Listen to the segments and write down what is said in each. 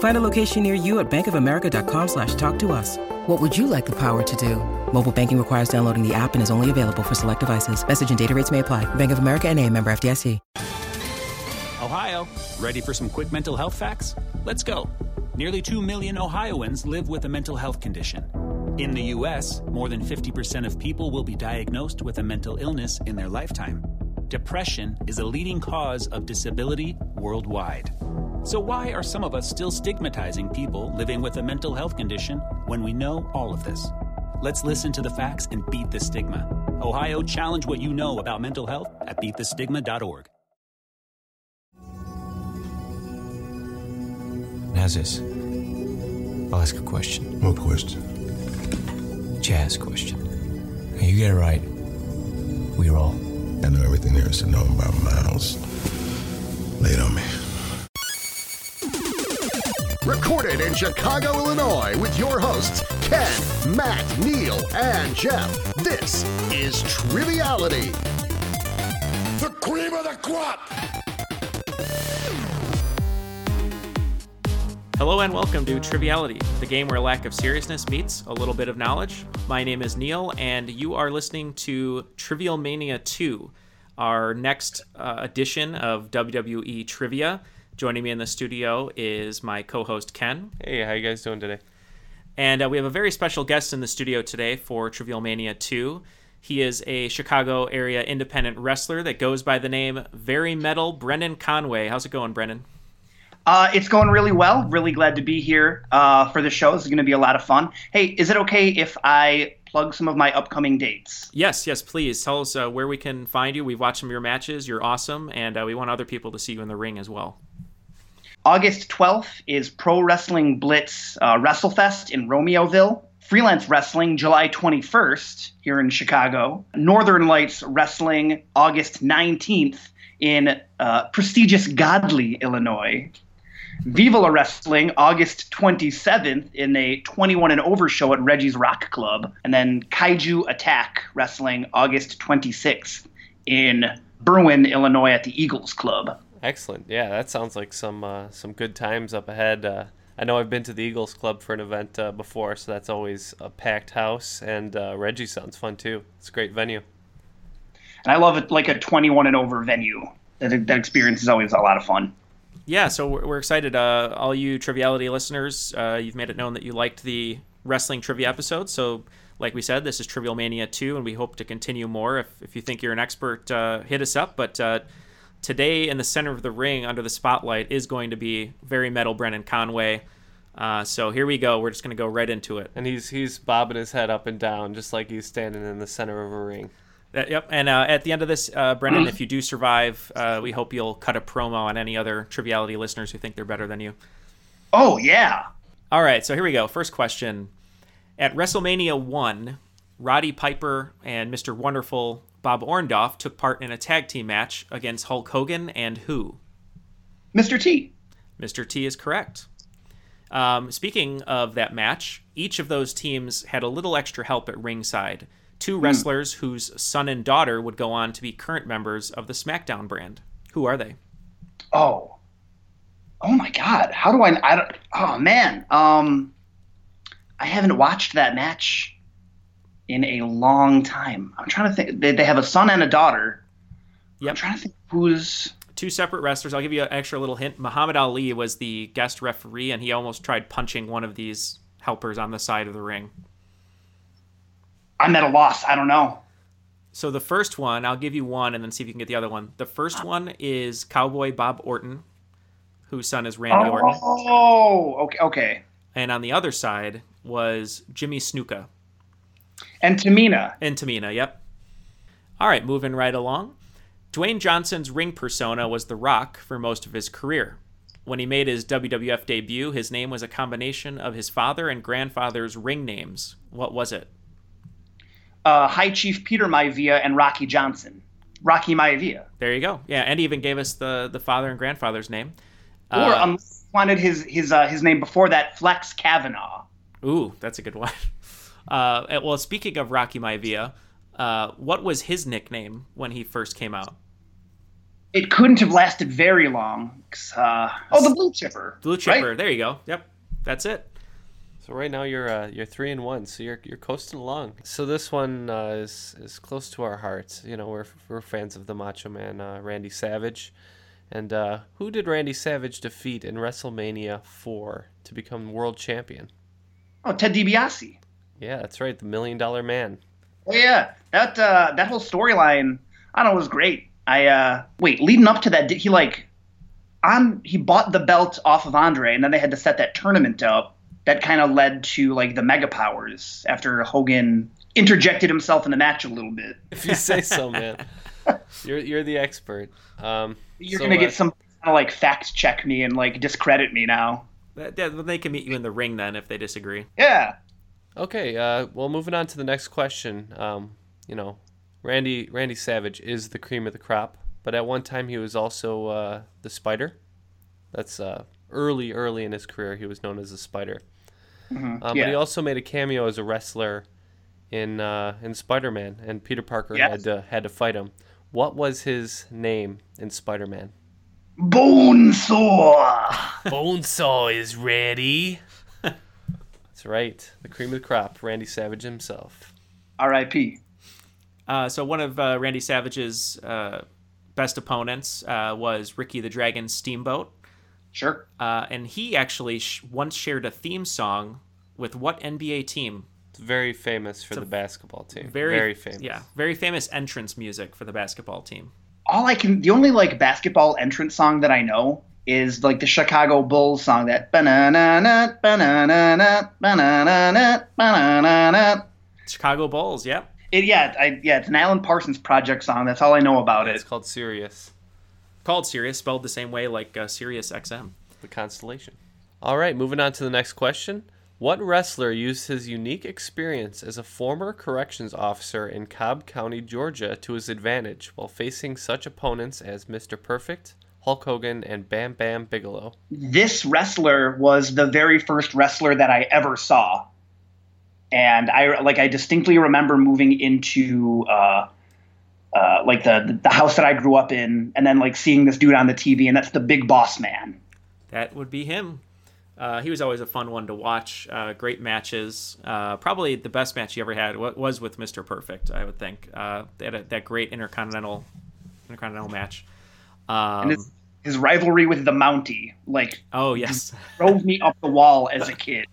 Find a location near you at bankofamerica.com slash talk to us. What would you like the power to do? Mobile banking requires downloading the app and is only available for select devices. Message and data rates may apply. Bank of America and a member FDIC. Ohio, ready for some quick mental health facts? Let's go. Nearly 2 million Ohioans live with a mental health condition. In the U.S., more than 50% of people will be diagnosed with a mental illness in their lifetime. Depression is a leading cause of disability worldwide. So, why are some of us still stigmatizing people living with a mental health condition when we know all of this? Let's listen to the facts and beat the stigma. Ohio, challenge what you know about mental health at beatthestigma.org. How's this? I'll ask a question. What question? Jazz question. You get it right. We roll. I know everything there is to know about Miles. Lay it on me. Recorded in Chicago, Illinois, with your hosts, Ken, Matt, Neal, and Jeff. This is Triviality. The cream of the crop! Hello and welcome to Triviality, the game where lack of seriousness meets a little bit of knowledge. My name is Neal, and you are listening to Trivial Mania 2, our next uh, edition of WWE Trivia. Joining me in the studio is my co-host Ken, Hey, how you guys doing today? and uh, we have a very special guest in the studio today for Trivial Mania 2. He is a Chicago area independent wrestler that goes by the name Very Metal Brendan Conway. How's it going, Brendan? Uh, it's going really well. Really glad to be here uh, for the show. This is going to be a lot of fun. Hey, is it okay if I plug some of my upcoming dates? Yes, yes, please tell us uh, where we can find you. We've watched some of your matches. You're awesome, and uh, we want other people to see you in the ring as well. August 12th is Pro Wrestling Blitz uh, WrestleFest in Romeoville. Freelance Wrestling, July 21st here in Chicago. Northern Lights Wrestling, August 19th in uh, prestigious Godley, Illinois. Viva La Rasslin, August 27th in a 21 and over show at Reggie's Rock Club. And then Kaiju Attack Wrestling, August 26th in Berwyn, Illinois at the Eagles Club. Excellent. Yeah, that sounds like some uh, some good times up ahead. Uh, I know I've been to the Eagles Club for an event uh, before, so that's always a packed house. And uh, Reggie sounds fun too. It's a great venue. And I love it like a 21 and over venue. That, that experience is always a lot of fun. Yeah, so we're, we're excited. Uh, all you Triviality listeners, uh, you've made it known that you liked the wrestling trivia episode. So, like we said, this is Trivial Mania 2, and we hope to continue more. If, if you think you're an expert, uh, hit us up. But uh, today, in the center of the ring, under the spotlight, is going to be very metal Brendan Conway. Uh, so here we go. We're just going to go right into it. And he's he's bobbing his head up and down just like he's standing in the center of a ring. Uh, yep. And uh, at the end of this, uh, Brendan, if you do survive, uh, we hope you'll cut a promo on any other Triviality listeners who think they're better than you. Oh, yeah. All right. So here we go. First question. At WrestleMania 1, Roddy Piper and Mr. Wonderful Bob Orndorff took part in a tag team match against Hulk Hogan and who? Mr. T. Mr. T is correct. Um, speaking of that match, each of those teams had a little extra help at ringside. Two wrestlers whose son and daughter would go on to be current members of the SmackDown brand. Who are they? Oh. Oh my God. How do I? I don't. Oh man. Um, I haven't watched that match in a long time. I'm trying to think. They, they have a son and a daughter. Yep. I'm trying to think who's. Two separate wrestlers. I'll give you an extra little hint. Muhammad Ali was the guest referee, and he almost tried punching one of these helpers on the side of the ring. I'm at a loss. I don't know. So the first one, I'll give you one, and then see if you can get the other one. The first ah. one is Cowboy Bob Orton, whose son is Randy Orton, Oh, okay, okay. and on the other side was Jimmy Snuka. And Tamina. And Tamina, yep. All right, moving right along. Dwayne Johnson's ring persona was The Rock for most of his career. When he made his WWF debut, his name was a combination of his father and grandfather's ring names. What was it? uh, High Chief Peter Maivia and Rocky Johnson. Rocky Maivia. There you go. Yeah, and he even gave us the the father and grandfather's name. Or Uh, um, wanted his his uh, his name before that, Flex Kavana. Ooh, that's a good one. Uh, and- well, speaking of Rocky Maivia, uh, what was his nickname when he first came out? It couldn't have lasted very long. Uh, oh, the Blue Chipper. Blue right? Chipper. There you go. Yep, that's it. So right now you're uh, you're three and one, so you're you're coasting along. So this one uh, is is close to our hearts. You know, we're we're fans of the Macho Man, uh, Randy Savage, and uh, who did Randy Savage defeat in WrestleMania four to become world champion? Oh, Ted DiBiase. Yeah, that's right, the Million Dollar Man. Oh yeah, that uh, that whole storyline, I don't know, was great. I uh, wait, leading up to that, did he like on? He bought the belt off of Andre, and then they had to set that tournament up. That kind of led to like the Mega Powers after Hogan interjected himself in the match a little bit. If you say so, man. You're you're the expert. Um, You're so, gonna uh, get some kind of like fact check me and like discredit me now. That, that- they can meet you in the ring then if they disagree. Yeah. Okay, uh, well, moving on to the next question. Um, you know, Randy Randy Savage is the cream of the crop, but at one time he was also uh, the Spider. That's uh, early, early in his career. He was known as the Spider. Um, But he also made a cameo as a wrestler in uh, in Spider Man, and Peter Parker Yes. had to had to fight him. What was his name in Spider Man? Bonesaw. Bonesaw is ready. That's right, the cream of the crop, Randy Savage himself. R.I.P. Uh, so one of uh, Randy Savage's uh, best opponents uh, was Ricky the Dragon Steamboat, Sure. uh, and he actually sh- once shared a theme song with what NBA team? It's very famous for a the basketball team. Very, very famous. Yeah, very famous entrance music for the basketball team. all I can the only like basketball entrance song that I know is like the Chicago Bulls song that banana banana banana banana. Chicago Bulls. Yep. It yeah, I yeah, it's an Alan Parsons project song. That's all I know about it. It's called Sirius, Called Sirius, spelled the same way like uh, Sirius XM. the constellation. All right, moving on to the next question. What wrestler used his unique experience as a former corrections officer in Cobb County, Georgia, to his advantage while facing such opponents as Mr. Perfect, Hulk Hogan, and Bam Bam Bigelow? This wrestler was the very first wrestler that I ever saw. And I like I distinctly remember moving into uh uh, like the the house that I grew up in, and then like seeing this dude on the TV, and that's the Big Boss Man. That would be him. Uh, he was always a fun one to watch. Uh, great matches. Uh, probably the best match he ever had was with Mr. Perfect. I would think. Uh, they had a, that great intercontinental intercontinental match. Um, and his, his rivalry with the Mountie like oh yes, drove me up the wall as a kid.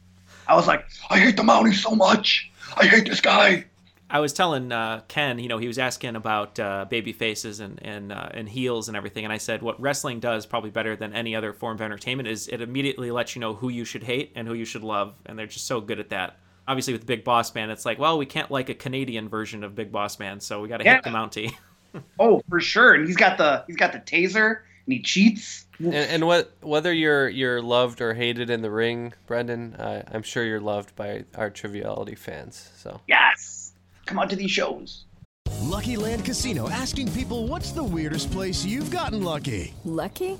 I was like, I hate the Mountie so much. I hate this guy. I was telling uh, Ken, you know, he was asking about uh, baby faces and and uh, and heels and everything, and I said what wrestling does probably better than any other form of entertainment is it immediately lets you know who you should hate and who you should love, and they're just so good at that. Obviously, with Big Boss Man, it's like, well, we can't like a Canadian version of Big Boss Man, so we got to Yeah. hit the Mountie. Oh, for sure. And he's got the he's got the taser and he cheats. And, and what whether you're you're loved or hated in the ring, Brendan, uh, I'm sure you're loved by our triviality fans. So Yes. Come out to these shows. Lucky Land Casino asking people what's the weirdest place you've gotten lucky? Lucky?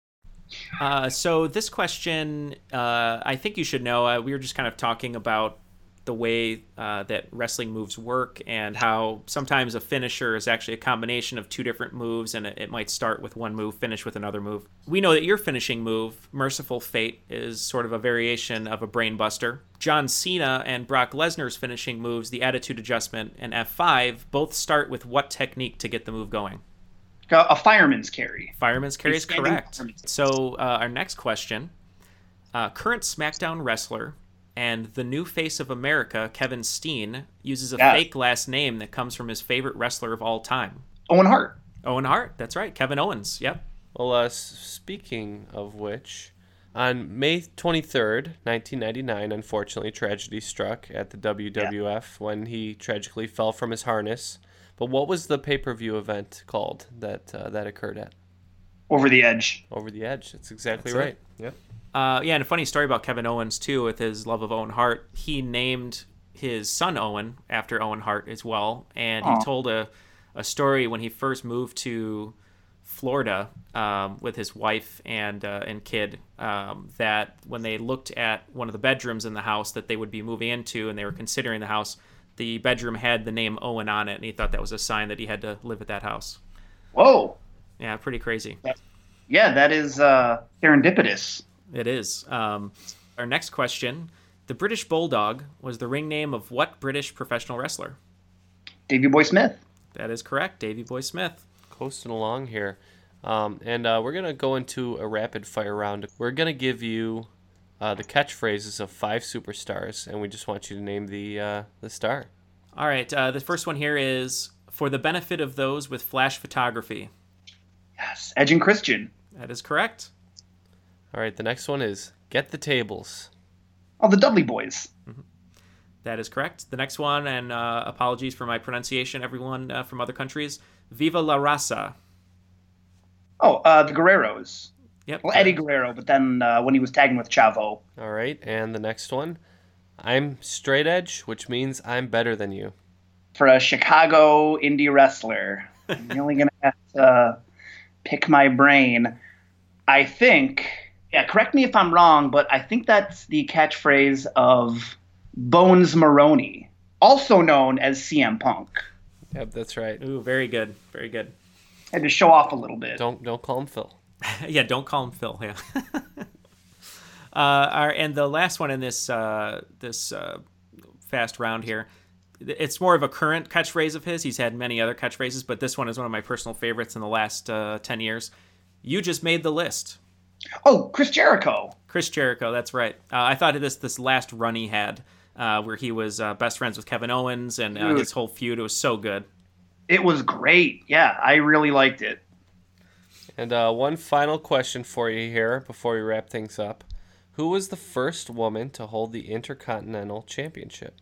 Uh, so this question, uh, I think you should know. Uh, we were just kind of talking about the way uh, that wrestling moves work and how sometimes a finisher is actually a combination of two different moves, and it, it might start with one move, finish with another move. We know that your finishing move, Merciful Fate, is sort of a variation of a brainbuster. John Cena and Brock Lesnar's finishing moves, the Attitude Adjustment and F5, both start with what technique to get the move going? A, a fireman's carry. Fireman's carry is correct. So uh, our next question: uh, Current SmackDown wrestler and the new face of America, Kevin Steen, uses a Yes. fake last name that comes from his favorite wrestler of all time, Owen Hart. Owen Hart. That's right, Kevin Owens. Yep. Well, uh, speaking of which, on May 23rd, 1999, unfortunately, tragedy struck at the WWF when he tragically fell from his harness. But what was the pay per view event called that uh, that occurred at? Over the Edge. Over the Edge. That's exactly That's right. it. Yep. Uh, yeah, and a funny story about Kevin Owens too, with his love of Owen Hart. He named his son Owen after Owen Hart as well, and Aw. he told a a story when he first moved to Florida um, with his wife and uh, and kid. Um, that when they looked at one of the bedrooms in the house that they would be moving into, and they were considering the house, the bedroom had the name Owen on it, and he thought that was a sign that he had to live at that house. Whoa. Yeah, pretty crazy. Yeah, that is uh, serendipitous. It is. Um, our next question: The British Bulldog was the ring name of what British professional wrestler? Davy Boy Smith. That is correct, Davy Boy Smith. Coasting along here. Um, and uh, we're going to go into a rapid fire round. We're going to give you uh, the catchphrases of five superstars, and we just want you to name the, uh, the star. All right. Uh, the first one here is for the benefit of those with flash photography. Yes, Edge and Christian. That is correct. All right, the next one is Get the Tables. Oh, the Dudley Boyz. That is correct. The next one, and uh, apologies for my pronunciation, everyone uh, from other countries. Viva la raza. Oh, uh, the Guerreros. Yep. Well, Eddie Guerrero, but then uh, when he was tagging with Chavo. All right, and the next one I'm straight edge, which means I'm better than you. For a Chicago indie wrestler, I'm really going to have to uh, pick my brain. I think, yeah, correct me if I'm wrong, but I think that's the catchphrase of Bones Maroney, also known as CM Punk. Yep, that's right. Ooh, very good. Very good. Had to show off a little bit. Don't don't call him Phil. yeah, don't call him Phil. Yeah. uh, our, and the last one in this uh, this uh, fast round here, it's more of a current catchphrase of his. He's had many other catchphrases, but this one is one of my personal favorites in the last uh, ten years. You just made the list. Oh, Chris Jericho. Chris Jericho. That's right. Uh, I thought of this this last run he had, uh, where he was uh, best friends with Kevin Owens, and uh, his whole feud. It was so good. It was great. Yeah, I really liked it. And uh, one final question for you here before we wrap things up. Who was the first woman to hold the Intercontinental Championship?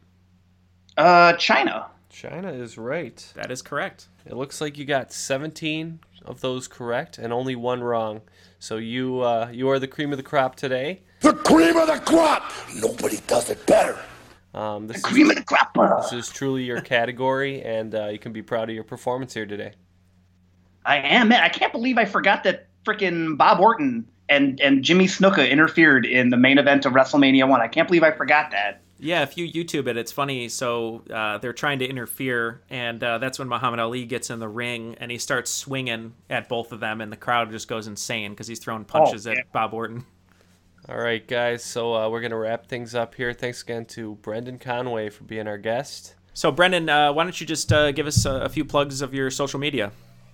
Uh, Chyna. Chyna is right. That is correct. It looks like you got 17 of those correct and only one wrong. So you uh, you are the cream of the crop today. The cream of the crop! Nobody does it better. Um, this cream is, of the crop. This is truly your category, and uh, you can be proud of your performance here today. I am, man. I can't believe I forgot that freaking Bob Orton and, and Jimmy Snuka interfered in the main event of WrestleMania 1. I can't believe I forgot that. Yeah, if you YouTube it, it's funny. So uh, they're trying to interfere, and uh, that's when Muhammad Ali gets in the ring and he starts swinging at both of them, and the crowd just goes insane because he's throwing punches Oh, yeah. at Bob Orton. All right, guys. So uh, we're gonna wrap things up here. Thanks again to Brendan Conway for being our guest. So, Brendan, uh, why don't you just uh, give us a, a few plugs of your social media?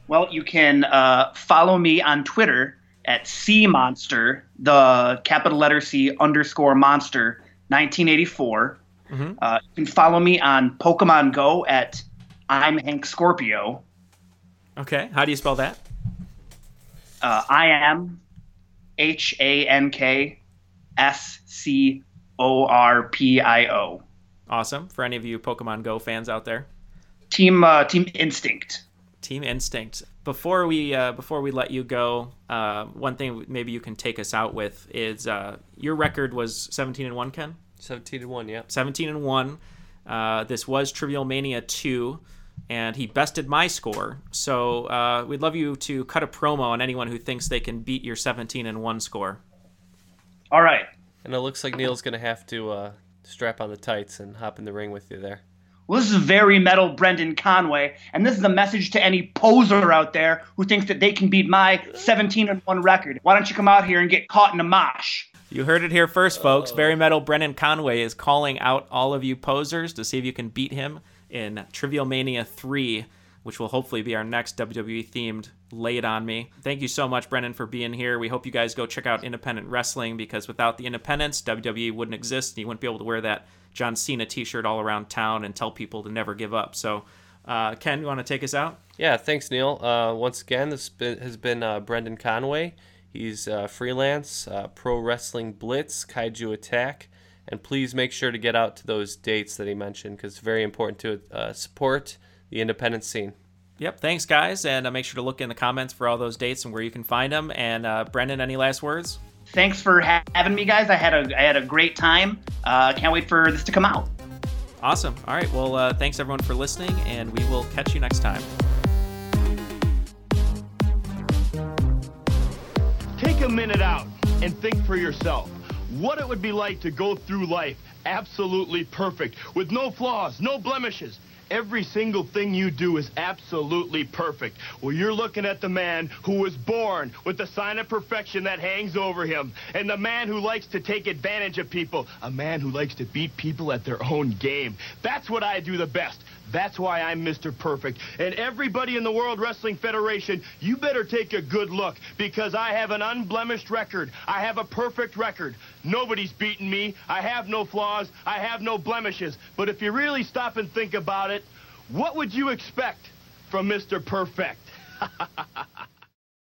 Well, you can uh, follow me on Twitter at C Monster, the capital letter C underscore Monster 1984. Uh, you can follow me on Pokemon Go at I'm Hank Scorpio. Okay, how do you spell that? Uh, I am H A N K S C O R P I O. Awesome. For any of you Pokemon Go fans out there. Team uh, Team Instinct. Team Instinct. Before we uh, before we let you go, uh, one thing maybe you can take us out with is uh, your record was 17 and one, Ken. 17 and one, yeah. 17 and one. Uh, this was Trivial Mania two, and he bested my score. So uh, we'd love you to cut a promo on anyone who thinks they can beat your 17 and one score. All right. And it looks like Neal's gonna have to uh, strap on the tights and hop in the ring with you there. Well, this is very metal Brendan Conway, and this is a message to any poser out there who thinks that they can beat my 17 and 1 record. Why don't you come out here and get caught in a mosh? You heard it here first, folks. Very Metal Brendan Conway is calling out all of you posers to see if you can beat him in Trivial Mania 3, which will hopefully be our next WWE themed Lay It On Me. Thank you so much, Brendan, for being here. We hope you guys go check out independent wrestling because without the independents, WWE wouldn't exist and you wouldn't be able to wear that John Cena t shirt all around town and tell people to never give up. So Uh, Ken, you want to take us out? Yeah, thanks, Neal. Uh, once again, this has been uh, Brendan Conway. He's uh, freelance, uh, Pro Wrestling Blitz, Kaiju Attack. And please make sure to get out to those dates that he mentioned because it's very important to uh, support the independent scene. Yep. Thanks, guys. And uh, make sure to look in the comments for all those dates and where you can find them. And uh, Brendan, any last words? Thanks for ha- having me, guys. I had a I had a great time. Uh, can't wait for this to come out. Awesome. All right. Well, uh, thanks everyone for listening, and we will catch you next time. Take a minute out and think for yourself what it would be like to go through life absolutely perfect, with no flaws, no blemishes. Every single thing you do is absolutely perfect. Well, you're looking at the man who was born with the sign of perfection that hangs over him, and the man who likes to take advantage of people, a man who likes to beat people at their own game. That's what I do the best. That's why I'm Mr. Perfect. And everybody in the World Wrestling Federation, you better take a good look because I have an unblemished record. I have a perfect record. Nobody's beaten me. I have no flaws. I have no blemishes. But if you really stop and think about it, what would you expect from Mr. Perfect?